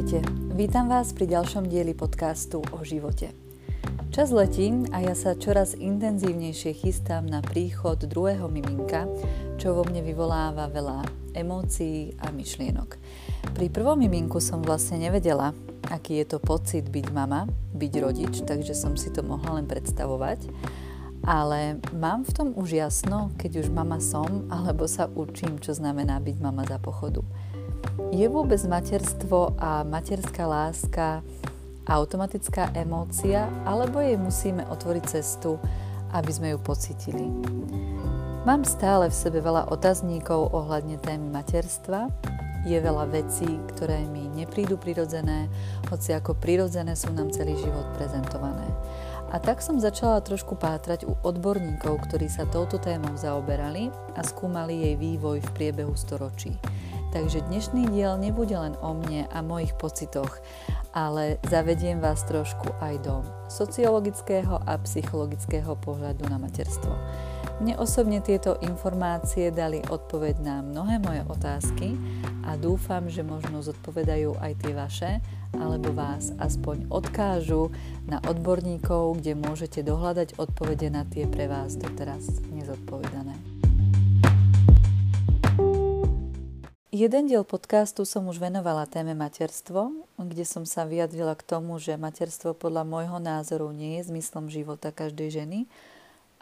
Ahojte, vítam vás pri ďalšom dieli podcastu o živote. Čas letí a ja sa čoraz intenzívnejšie chystám na príchod druhého miminka, čo vo mne vyvoláva veľa emócií a myšlienok. Pri prvom miminku som vlastne nevedela, aký je to pocit byť mama, byť rodič, takže som si to mohla len predstavovať. Ale mám v tom už jasno, keď už mama som, alebo sa učím, čo znamená byť mama za pochodu. Je vôbec materstvo a materská láska automatická emócia, alebo jej musíme otvoriť cestu, aby sme ju pocitili? Mám stále v sebe veľa otazníkov ohľadne témy materstva. Je veľa vecí, ktoré mi neprídu prirodzené, hoci ako prirodzené sú nám celý život prezentované. A tak som začala trošku pátrať u odborníkov, ktorí sa touto témou zaoberali a skúmali jej vývoj v priebehu storočí. Takže dnešný diel nebude len o mne a mojich pocitoch, ale zavediem vás trošku aj do sociologického a psychologického pohľadu na materstvo. Mne osobne tieto informácie dali odpoveď na mnohé moje otázky a dúfam, že možno zodpovedajú aj tie vaše, alebo vás aspoň odkážu na odborníkov, kde môžete dohľadať odpovede na tie pre vás doteraz nezodpovedané. Jeden diel podcastu som už venovala téme materstvo, kde som sa vyjadrila k tomu, že materstvo podľa môjho názoru nie je zmyslom života každej ženy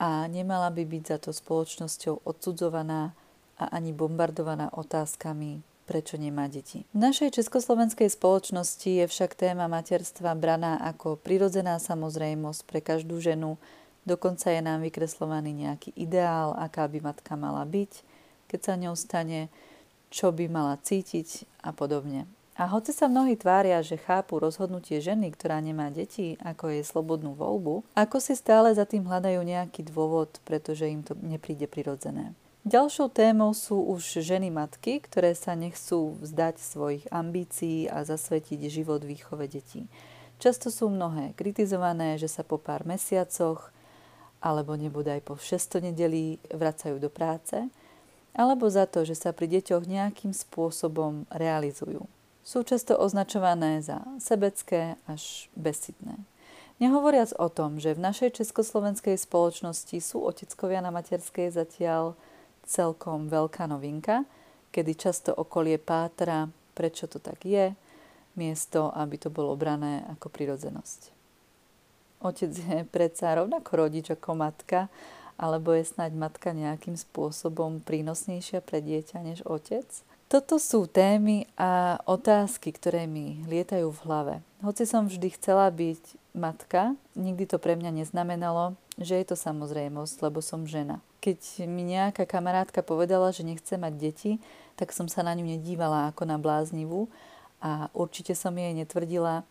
a nemala by byť za to spoločnosťou odsudzovaná a ani bombardovaná otázkami, prečo nemá deti. V našej československej spoločnosti je však téma materstva braná ako prirodzená samozrejmosť pre každú ženu, dokonca je nám vykreslovaný nejaký ideál, aká by matka mala byť, keď sa ňou stane, čo by mala cítiť a podobne. A hoci sa mnohí tvária, že chápu rozhodnutie ženy, ktorá nemá deti, ako jej slobodnú voľbu, ako si stále za tým hľadajú nejaký dôvod, pretože im to nepríde prirodzené. Ďalšou témou sú už ženy matky, ktoré sa nechcú vzdať svojich ambícií a zasvetiť život výchove detí. Často sú mnohé kritizované, že sa po pár mesiacoch alebo nebude aj po 600 nedelí vracajú do práce – alebo za to, že sa pri deťoch nejakým spôsobom realizujú. Sú často označované za sebecké až besitné. Nehovoriac o tom, že v našej československej spoločnosti sú oteckovia na materskej zatiaľ celkom veľká novinka, kedy často okolie pátra, prečo to tak je, miesto, aby to bolo brané ako prirodzenosť. Otec je predsa rovnako rodič ako matka alebo je snáď matka nejakým spôsobom prínosnejšia pre dieťa než otec? Toto sú témy a otázky, ktoré mi lietajú v hlave. Hoci som vždy chcela byť matka, nikdy to pre mňa neznamenalo, že je to samozrejmosť, lebo som žena. Keď mi nejaká kamarátka povedala, že nechce mať deti, tak som sa na ňu nedívala ako na bláznivú a určite som jej netvrdila,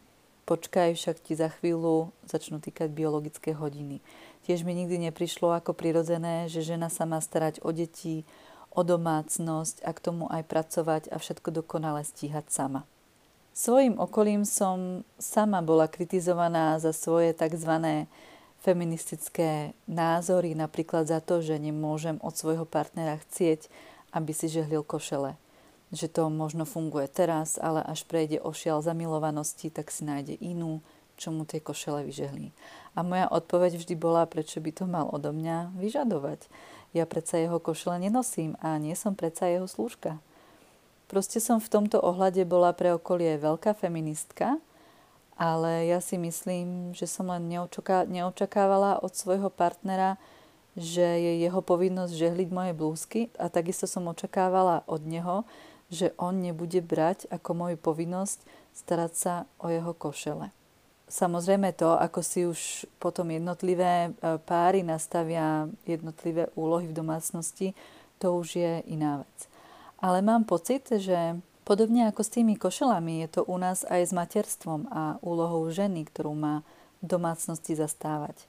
počkaj, však ti za chvíľu začnú týkať biologické hodiny. Tiež mi nikdy neprišlo ako prirodzené, že žena sa má starať o deti, o domácnosť a k tomu aj pracovať a všetko dokonale stíhať sama. Svojim okolím som sama bola kritizovaná za svoje tzv. feministické názory, napríklad za to, že nemôžem od svojho partnera chcieť, aby si žehlil košele. Že to možno funguje teraz, ale až prejde ošial zamilovanosti, tak si nájde inú, čo mu tie košele vyžehlí. A moja odpoveď vždy bola, prečo by to mal odo mňa vyžadovať. Ja predsa jeho košele nenosím a nie som predsa jeho slúžka. Proste som v tomto ohľade bola pre okolie veľká feministka, ale ja si myslím, že som len neočakávala od svojho partnera, že je jeho povinnosť žehliť moje blúzky a takisto som očakávala od neho, že on nebude brať ako moju povinnosť starať sa o jeho košele. Samozrejme to, ako si už potom jednotlivé e, páry nastavia jednotlivé úlohy v domácnosti, to už je iná vec. Ale mám pocit, že podobne ako s tými košelami, je to u nás aj s materstvom a úlohou ženy, ktorú má v domácnosti zastávať.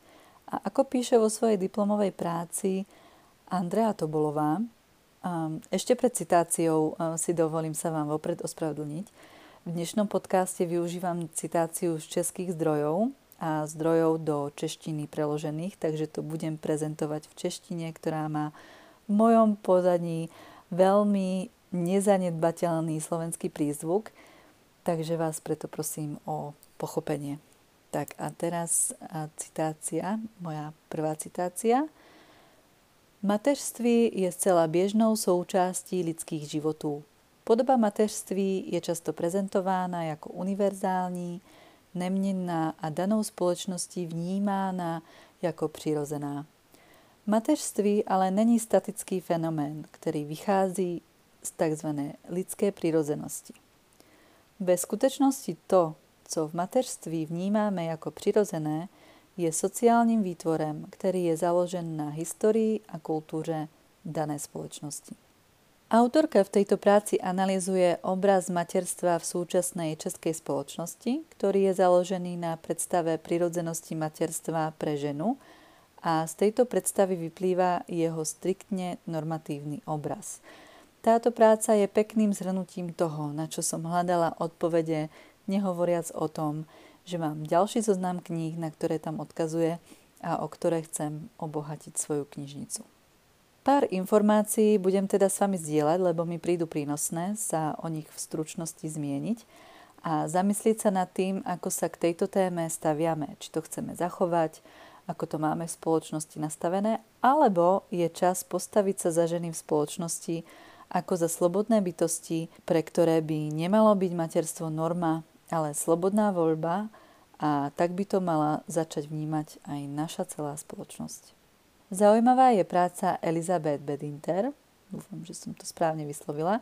A ako píše vo svojej diplomovej práci Andrea Tobolová, ešte pred citáciou e, si dovolím sa vám vopred ospravedlniť, v dnešnom podcaste využívam citáciu z českých zdrojov a zdrojov do češtiny preložených, takže to budem prezentovať v češtine, ktorá má v mojom podaní veľmi nezanedbateľný slovenský prízvuk. Takže vás preto prosím o pochopenie. Tak a teraz citácia, moja prvá citácia. Mateřství je zcela běžnou součástí lidských životů. Podoba mateřství je často prezentována jako univerzální, neměnná a danou společností vnímána jako přirozená. Mateřství ale není statický fenomén, který vychází z tzv. lidské přirozenosti. Ve skutečnosti to, co v mateřství vnímáme jako přirozené, je sociálním výtvorem, který je založen na historii a kultúre dané spoločnosti. Autorka v tejto práci analizuje obraz materstva v súčasnej českej spoločnosti, ktorý je založený na predstave prirodzenosti materstva pre ženu a z tejto predstavy vyplýva jeho striktne normatívny obraz. Táto práca je pekným zhrnutím toho, na čo som hľadala odpovede, nehovoriac o tom, že mám ďalší zoznam kníh, na ktoré tam odkazuje a o ktoré chcem obohatiť svoju knižnicu. Pár informácií budem teda s vami zdieľať, lebo mi prídu prínosné sa o nich v stručnosti zmieniť a zamyslieť sa nad tým, ako sa k tejto téme staviame, či to chceme zachovať, ako to máme v spoločnosti nastavené, alebo je čas postaviť sa za ženy v spoločnosti ako za slobodné bytosti, pre ktoré by nemalo byť materstvo norma, ale slobodná voľba a tak by to mala začať vnímať aj naša celá spoločnosť. Zaujímavá je práca Elizabeth Bedinter, dúfam, že som to správne vyslovila,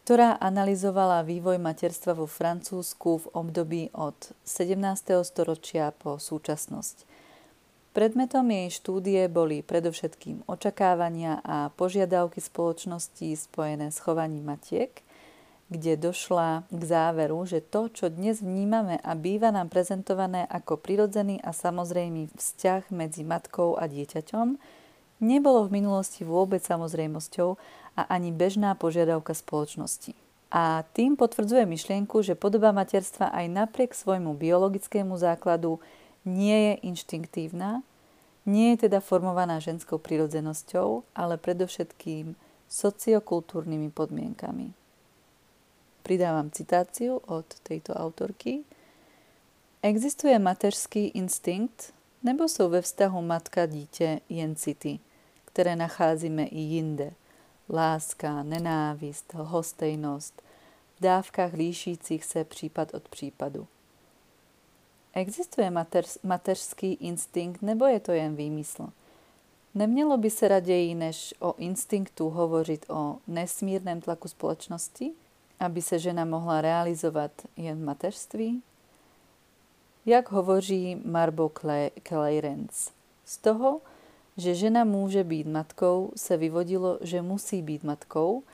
ktorá analyzovala vývoj materstva vo Francúzsku v období od 17. storočia po súčasnosť. Predmetom jej štúdie boli predovšetkým očakávania a požiadavky spoločnosti spojené s chovaním matiek – kde došla k záveru, že to, čo dnes vnímame a býva nám prezentované ako prirodzený a samozrejmý vzťah medzi matkou a dieťaťom, nebolo v minulosti vôbec samozrejmosťou a ani bežná požiadavka spoločnosti. A tým potvrdzuje myšlienku, že podoba materstva aj napriek svojmu biologickému základu nie je inštinktívna, nie je teda formovaná ženskou prirodzenosťou, ale predovšetkým sociokultúrnymi podmienkami pridávam citáciu od tejto autorky. Existuje mateřský instinkt, nebo sú ve vztahu matka-dítě jen city, ktoré nacházíme i jinde. Láska, nenávist, lhostejnosť, v dávkach líšícich se případ od případu. Existuje mateř, mateřský instinkt, nebo je to jen výmysl? Nemělo by se raději, než o instinktu hovořit o nesmírném tlaku společnosti? Aby sa žena mohla realizovať jen v mateřství? Jak hovorí Marbo Clarence? Z toho, že žena môže byť matkou, sa vyvodilo, že musí byť matkou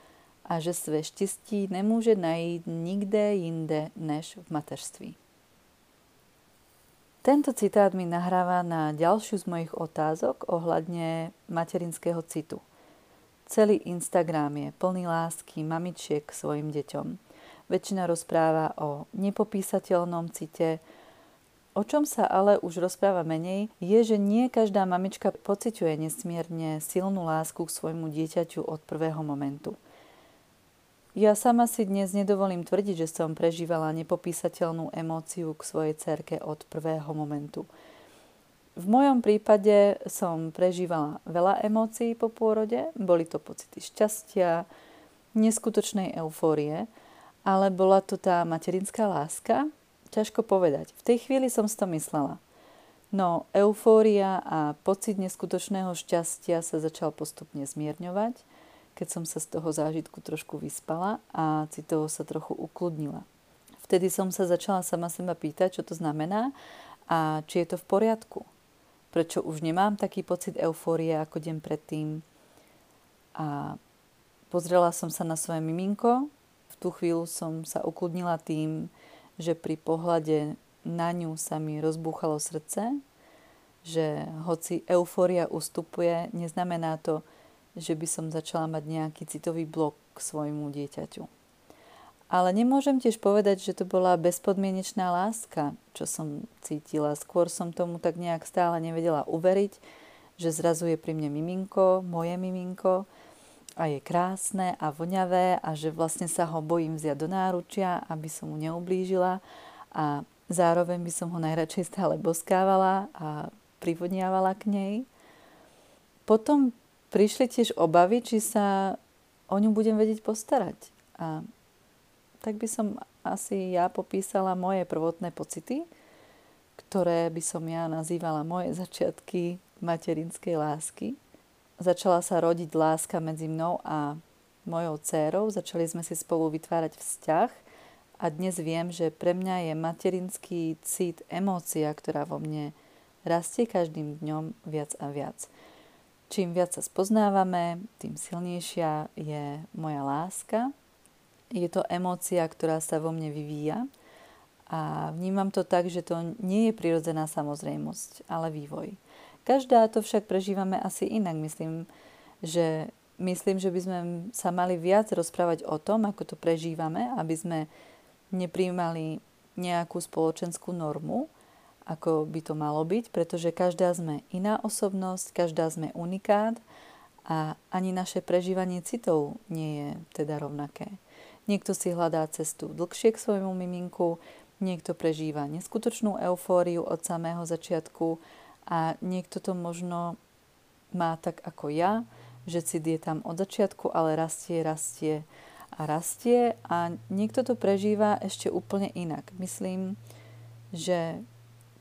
a že své štěstí nemôže najít nikde jinde než v mateřství. Tento citát mi nahráva na ďalšiu z mojich otázok ohľadne materinského citu – Celý Instagram je plný lásky mamičiek k svojim deťom. Väčšina rozpráva o nepopísateľnom cite. O čom sa ale už rozpráva menej, je, že nie každá mamička pociťuje nesmierne silnú lásku k svojmu dieťaťu od prvého momentu. Ja sama si dnes nedovolím tvrdiť, že som prežívala nepopísateľnú emóciu k svojej cerke od prvého momentu. V mojom prípade som prežívala veľa emócií po pôrode. Boli to pocity šťastia, neskutočnej eufórie, ale bola to tá materinská láska. Ťažko povedať. V tej chvíli som si to myslela. No, eufória a pocit neskutočného šťastia sa začal postupne zmierňovať, keď som sa z toho zážitku trošku vyspala a citovo sa trochu ukludnila. Vtedy som sa začala sama seba pýtať, čo to znamená a či je to v poriadku prečo už nemám taký pocit eufórie ako deň predtým. A pozrela som sa na svoje miminko. V tú chvíľu som sa ukludnila tým, že pri pohľade na ňu sa mi rozbúchalo srdce, že hoci eufória ustupuje, neznamená to, že by som začala mať nejaký citový blok k svojmu dieťaťu. Ale nemôžem tiež povedať, že to bola bezpodmienečná láska, čo som cítila. Skôr som tomu tak nejak stále nevedela uveriť, že zrazu je pri mne miminko, moje miminko a je krásne a voňavé a že vlastne sa ho bojím vziať do náručia, aby som mu neublížila a zároveň by som ho najradšej stále boskávala a privoniavala k nej. Potom prišli tiež obavy, či sa o ňu budem vedieť postarať. A tak by som asi ja popísala moje prvotné pocity, ktoré by som ja nazývala moje začiatky materinskej lásky začala sa rodiť láska medzi mnou a mojou dcérou. Začali sme si spolu vytvárať vzťah a dnes viem, že pre mňa je materinský cit, emócia, ktorá vo mne rastie každým dňom viac a viac. Čím viac sa spoznávame, tým silnejšia je moja láska. Je to emócia, ktorá sa vo mne vyvíja a vnímam to tak, že to nie je prirodzená samozrejmosť, ale vývoj. Každá to však prežívame asi inak. Myslím, že, myslím, že by sme sa mali viac rozprávať o tom, ako to prežívame, aby sme nepríjmali nejakú spoločenskú normu, ako by to malo byť, pretože každá sme iná osobnosť, každá sme unikát a ani naše prežívanie citov nie je teda rovnaké. Niekto si hľadá cestu dlhšie k svojmu miminku, niekto prežíva neskutočnú eufóriu od samého začiatku a niekto to možno má tak ako ja, že cit je tam od začiatku, ale rastie, rastie a rastie a niekto to prežíva ešte úplne inak. Myslím, že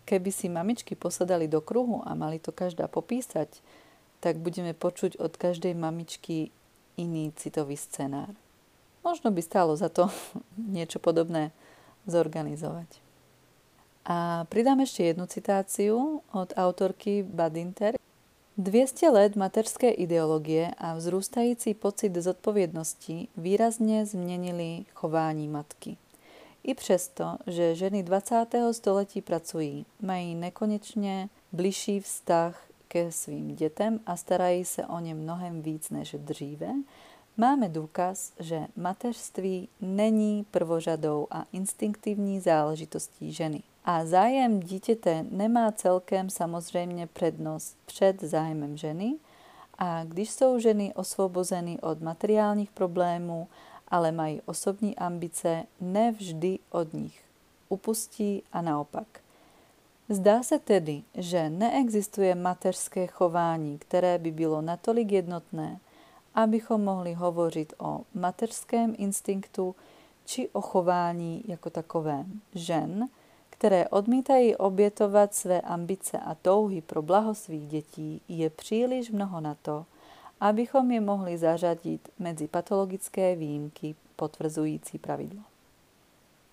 keby si mamičky posadali do kruhu a mali to každá popísať, tak budeme počuť od každej mamičky iný citový scenár. Možno by stálo za to niečo podobné zorganizovať. A pridám ešte jednu citáciu od autorky Badinter. 200 let materské ideológie a vzrústající pocit zodpovědnosti výrazně změnili chování matky. I přesto, že ženy 20. století pracují, mají nekonečně bližší vztah ke svým dětem a starají se o ně mnohem víc než dříve, máme důkaz, že mateřství není prvořadou a instinktivní záležitostí ženy. A zájem dítěte nemá celkem samozřejmě přednost před zájmem ženy a když jsou ženy osvobozeny od materiálních problémů, ale mají osobní ambice, nevždy od nich upustí a naopak. Zdá se tedy, že neexistuje mateřské chování, které by bylo natolik jednotné, abychom mohli hovořit o mateřském instinktu či o chování jako takovém žen, které odmítají obětovat své ambice a touhy pro blaho svých dětí, je příliš mnoho na to, abychom je mohli zařadit mezi patologické výjimky potvrzující pravidlo.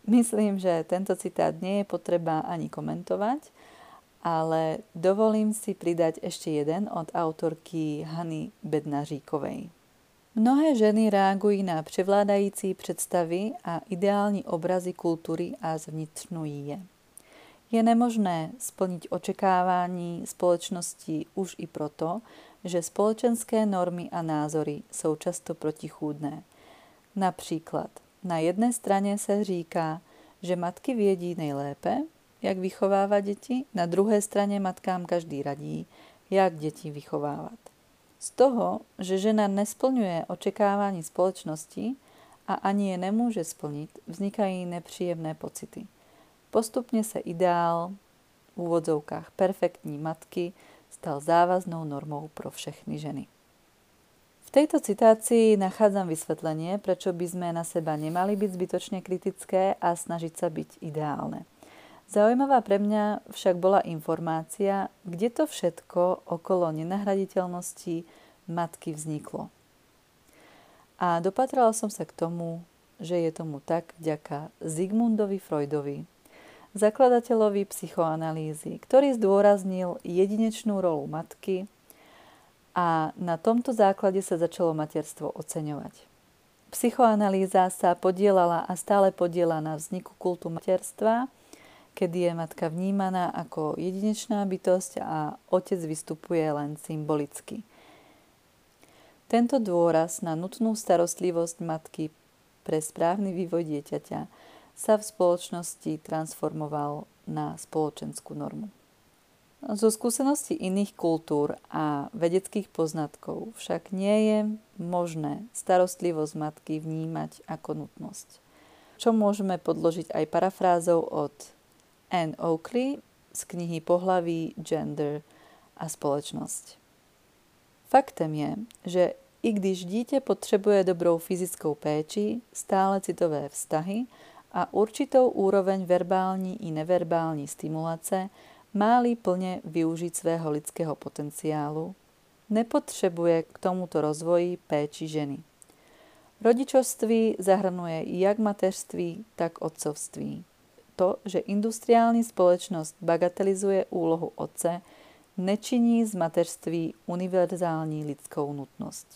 Myslím, že tento citát nie je potreba ani komentovať, ale dovolím si pridať ešte jeden od autorky Hany Bednaříkovej. Mnohé ženy reagují na převládající představy a ideální obrazy kultury a zvnitřnují je. Je nemožné splniť očekávání společnosti už i proto, že společenské normy a názory jsou často protichůdné. Například na jedné straně se říká, že matky vědí nejlépe, jak vychovávat děti, na druhé straně matkám každý radí, jak děti vychovávat. Z toho, že žena nesplňuje očekávání společnosti a ani je nemůže splnit, vznikají nepříjemné pocity. Postupne sa ideál v úvodzovkách perfektní matky stal závaznou normou pro všechny ženy. V tejto citácii nachádzam vysvetlenie, prečo by sme na seba nemali byť zbytočne kritické a snažiť sa byť ideálne. Zaujímavá pre mňa však bola informácia, kde to všetko okolo nenahraditeľnosti matky vzniklo. A dopatrala som sa k tomu, že je tomu tak vďaka Zigmundovi Freudovi, zakladateľovi psychoanalýzy, ktorý zdôraznil jedinečnú rolu matky a na tomto základe sa začalo materstvo oceňovať. Psychoanalýza sa podielala a stále podiela na vzniku kultu materstva, kedy je matka vnímaná ako jedinečná bytosť a otec vystupuje len symbolicky. Tento dôraz na nutnú starostlivosť matky pre správny vývoj dieťaťa sa v spoločnosti transformoval na spoločenskú normu. Zo skúseností iných kultúr a vedeckých poznatkov však nie je možné starostlivosť matky vnímať ako nutnosť. Čo môžeme podložiť aj parafrázou od Anne Oakley z knihy Pohlaví, gender a spoločnosť. Faktem je, že i když dítě potřebuje dobrou fyzickou péči, stále citové vztahy a určitou úroveň verbální i neverbální stimulace, má-li plne využiť svého lidského potenciálu, nepotřebuje k tomuto rozvoji péči ženy. Rodičovství zahrnuje jak mateřství, tak otcovství. To, že industriální společnost bagatelizuje úlohu otce, nečiní z mateřství univerzální lidskou nutnosť.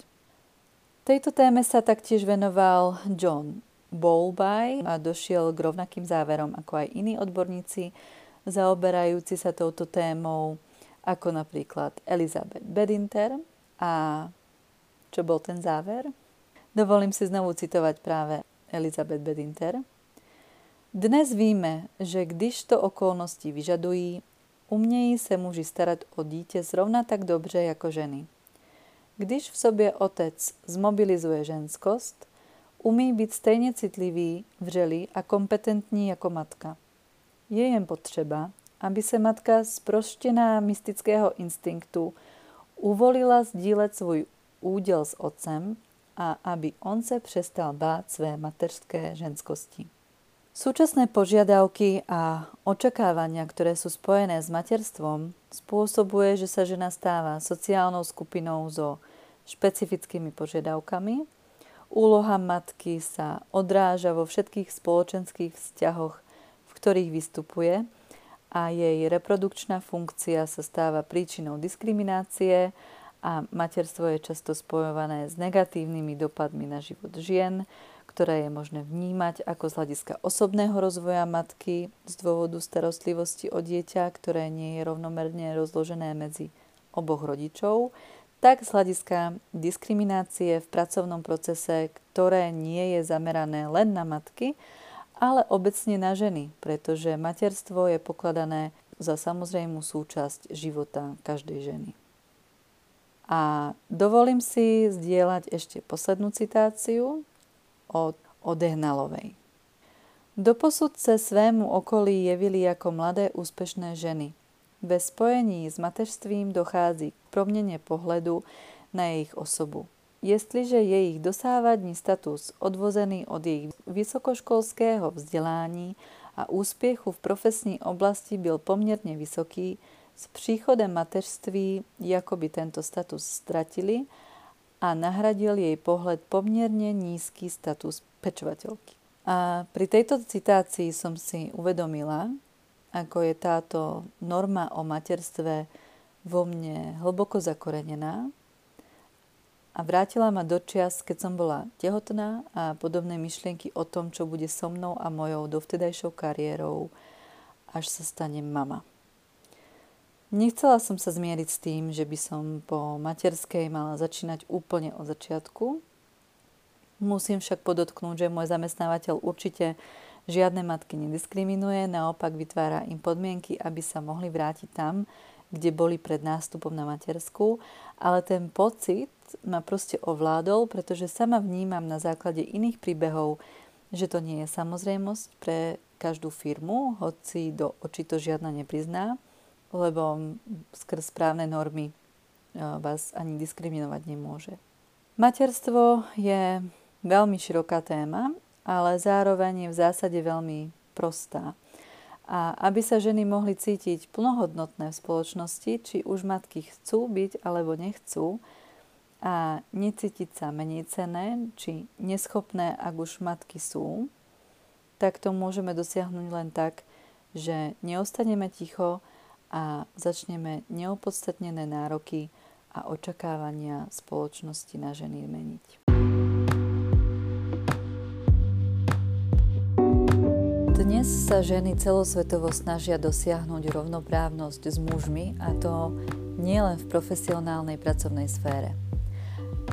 Tejto téme sa taktiež venoval John Bowlby a došiel k rovnakým záverom ako aj iní odborníci, zaoberajúci sa touto témou, ako napríklad Elizabeth Bedinter. A čo bol ten záver? Dovolím si znovu citovať práve Elizabeth Bedinter. Dnes víme, že když to okolnosti vyžadují, umějí se muži starat o dítě zrovna tak dobře jako ženy. Když v sobě otec zmobilizuje ženskost, umí být stejně citlivý, vřelý a kompetentní jako matka. Je jen potřeba, aby se matka zproštěná mystického instinktu uvolila sdílet svůj úděl s otcem a aby on se přestal bát své mateřské ženskosti. Súčasné požiadavky a očakávania, ktoré sú spojené s materstvom, spôsobuje, že sa žena stáva sociálnou skupinou so špecifickými požiadavkami. Úloha matky sa odráža vo všetkých spoločenských vzťahoch, v ktorých vystupuje a jej reprodukčná funkcia sa stáva príčinou diskriminácie a materstvo je často spojované s negatívnymi dopadmi na život žien, ktoré je možné vnímať ako z hľadiska osobného rozvoja matky z dôvodu starostlivosti o dieťa, ktoré nie je rovnomerne rozložené medzi oboch rodičov, tak z hľadiska diskriminácie v pracovnom procese, ktoré nie je zamerané len na matky, ale obecne na ženy, pretože materstvo je pokladané za samozrejmú súčasť života každej ženy. A dovolím si zdieľať ešte poslednú citáciu, od Odehnalovej. Doposud se svému okolí jevili ako mladé úspešné ženy. Ve spojení s mateřstvím dochází k proměně pohledu na jejich osobu. Jestliže jejich dosávadní status odvozený od jejich vysokoškolského vzdelání a úspěchu v profesní oblasti byl poměrně vysoký, s příchodem mateřství jakoby tento status ztratili a nahradil jej pohľad pomierne nízky status pečovateľky. A pri tejto citácii som si uvedomila, ako je táto norma o materstve vo mne hlboko zakorenená a vrátila ma do čias, keď som bola tehotná a podobné myšlienky o tom, čo bude so mnou a mojou dovtedajšou kariérou, až sa stanem mama. Nechcela som sa zmieriť s tým, že by som po materskej mala začínať úplne od začiatku. Musím však podotknúť, že môj zamestnávateľ určite žiadne matky nediskriminuje, naopak vytvára im podmienky, aby sa mohli vrátiť tam, kde boli pred nástupom na matersku, ale ten pocit ma proste ovládol, pretože sama vnímam na základe iných príbehov, že to nie je samozrejmosť pre každú firmu, hoci do očí to žiadna neprizná lebo skrz správne normy e, vás ani diskriminovať nemôže. Materstvo je veľmi široká téma, ale zároveň je v zásade veľmi prostá. A aby sa ženy mohli cítiť plnohodnotné v spoločnosti, či už matky chcú byť alebo nechcú, a necítiť sa menej cené, či neschopné, ak už matky sú, tak to môžeme dosiahnuť len tak, že neostaneme ticho, a začneme neopodstatnené nároky a očakávania spoločnosti na ženy meniť. Dnes sa ženy celosvetovo snažia dosiahnuť rovnoprávnosť s mužmi a to nielen v profesionálnej pracovnej sfére.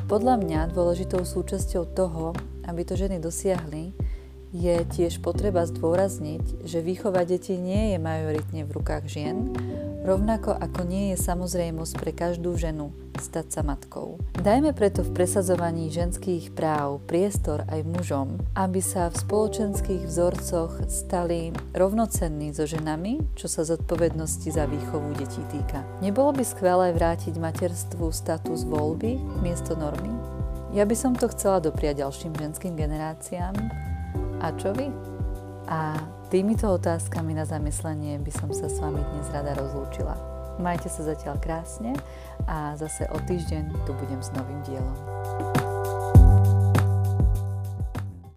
Podľa mňa dôležitou súčasťou toho, aby to ženy dosiahli, je tiež potreba zdôrazniť, že výchova detí nie je majoritne v rukách žien, rovnako ako nie je samozrejmosť pre každú ženu stať sa matkou. Dajme preto v presadzovaní ženských práv priestor aj mužom, aby sa v spoločenských vzorcoch stali rovnocenní so ženami, čo sa zodpovednosti za výchovu detí týka. Nebolo by skvelé vrátiť materstvu status voľby miesto normy? Ja by som to chcela dopriať ďalším ženským generáciám. A čo vy? A týmito otázkami na zamyslenie by som sa s vami dnes rada rozlúčila. Majte sa zatiaľ krásne a zase o týždeň tu budem s novým dielom.